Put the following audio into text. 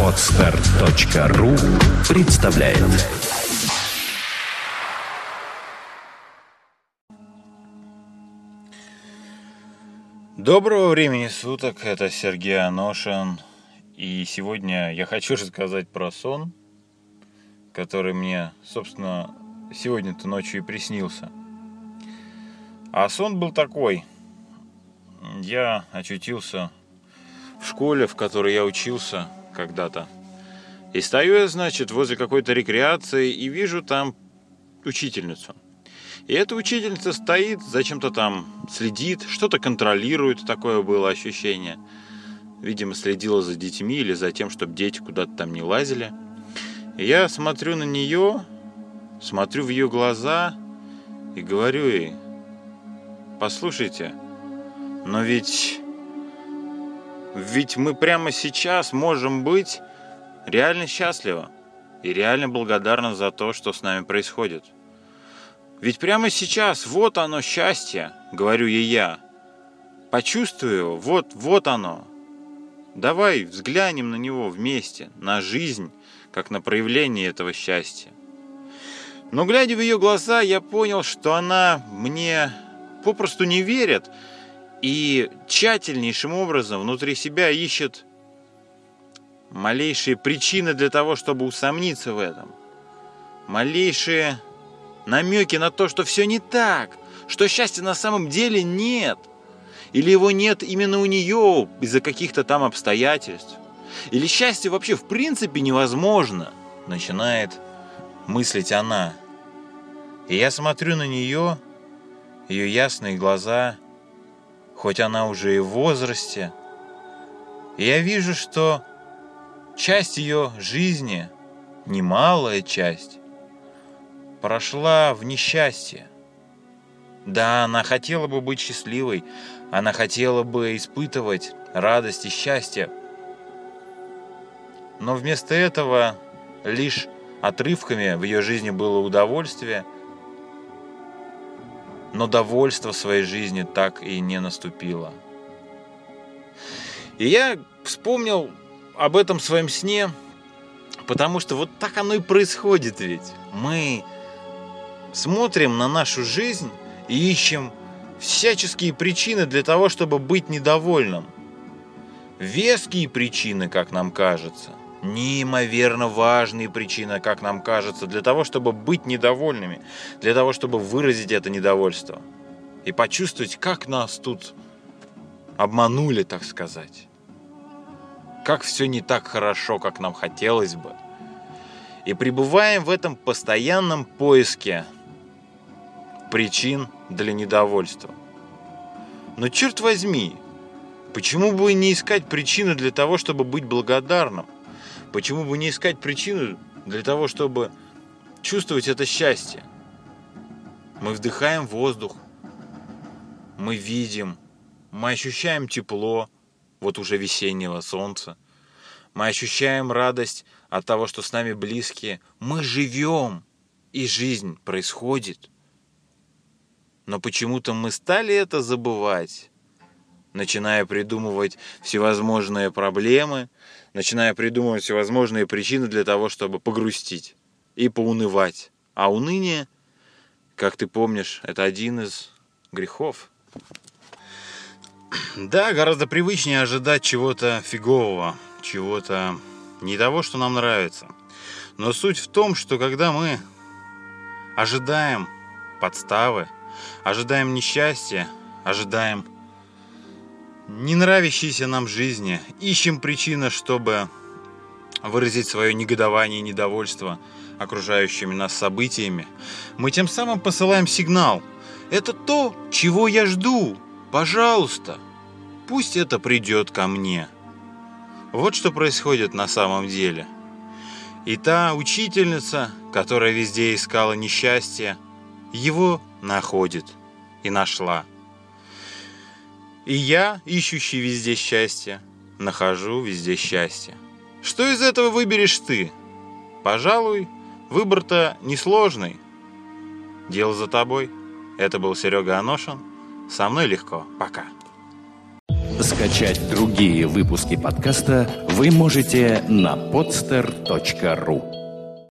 Отстар.ру представляет Доброго времени суток, это Сергей Аношин. И сегодня я хочу рассказать про сон, который мне, собственно, сегодня-то ночью и приснился. А сон был такой. Я очутился в школе, в которой я учился когда-то. И стою я, значит, возле какой-то рекреации и вижу там учительницу. И эта учительница стоит, зачем-то там следит, что-то контролирует, такое было ощущение. Видимо, следила за детьми или за тем, чтобы дети куда-то там не лазили. И я смотрю на нее, смотрю в ее глаза и говорю ей, послушайте, но ведь, ведь мы прямо сейчас можем быть реально счастливы и реально благодарны за то, что с нами происходит. Ведь прямо сейчас вот оно счастье, говорю ей я. Почувствую, вот, вот оно. Давай взглянем на него вместе, на жизнь, как на проявление этого счастья. Но глядя в ее глаза, я понял, что она мне попросту не верит и тщательнейшим образом внутри себя ищет малейшие причины для того, чтобы усомниться в этом. Малейшие намеки на то, что все не так, что счастья на самом деле нет. Или его нет именно у нее из-за каких-то там обстоятельств. Или счастье вообще в принципе невозможно, начинает мыслить она. И я смотрю на нее, ее ясные глаза, хоть она уже и в возрасте, я вижу, что часть ее жизни, немалая часть, прошла в несчастье. Да, она хотела бы быть счастливой, она хотела бы испытывать радость и счастье, но вместо этого лишь отрывками в ее жизни было удовольствие, но довольство своей жизни так и не наступило. И я вспомнил об этом своем сне, потому что вот так оно и происходит ведь. Мы смотрим на нашу жизнь и ищем всяческие причины для того, чтобы быть недовольным. Веские причины, как нам кажется, неимоверно важные причины, как нам кажется, для того, чтобы быть недовольными, для того, чтобы выразить это недовольство и почувствовать, как нас тут обманули, так сказать. Как все не так хорошо, как нам хотелось бы. И пребываем в этом постоянном поиске причин для недовольства. Но черт возьми, почему бы не искать причины для того, чтобы быть благодарным? Почему бы не искать причину для того, чтобы чувствовать это счастье? Мы вдыхаем воздух, мы видим, мы ощущаем тепло, вот уже весеннего солнца. Мы ощущаем радость от того, что с нами близкие. Мы живем, и жизнь происходит. Но почему-то мы стали это забывать, начиная придумывать всевозможные проблемы, начиная придумывать всевозможные причины для того, чтобы погрустить и поунывать. А уныние, как ты помнишь, это один из грехов. Да, гораздо привычнее ожидать чего-то фигового, чего-то не того, что нам нравится. Но суть в том, что когда мы ожидаем подставы, ожидаем несчастья, ожидаем не нравящейся нам жизни, ищем причины, чтобы выразить свое негодование и недовольство окружающими нас событиями, мы тем самым посылаем сигнал. Это то, чего я жду. Пожалуйста, пусть это придет ко мне. Вот что происходит на самом деле. И та учительница, которая везде искала несчастье, его находит и нашла. И я, ищущий везде счастье, нахожу везде счастье. Что из этого выберешь ты? Пожалуй, выбор-то несложный. Дело за тобой. Это был Серега Аношин. Со мной легко. Пока. Скачать другие выпуски подкаста вы можете на podster.ru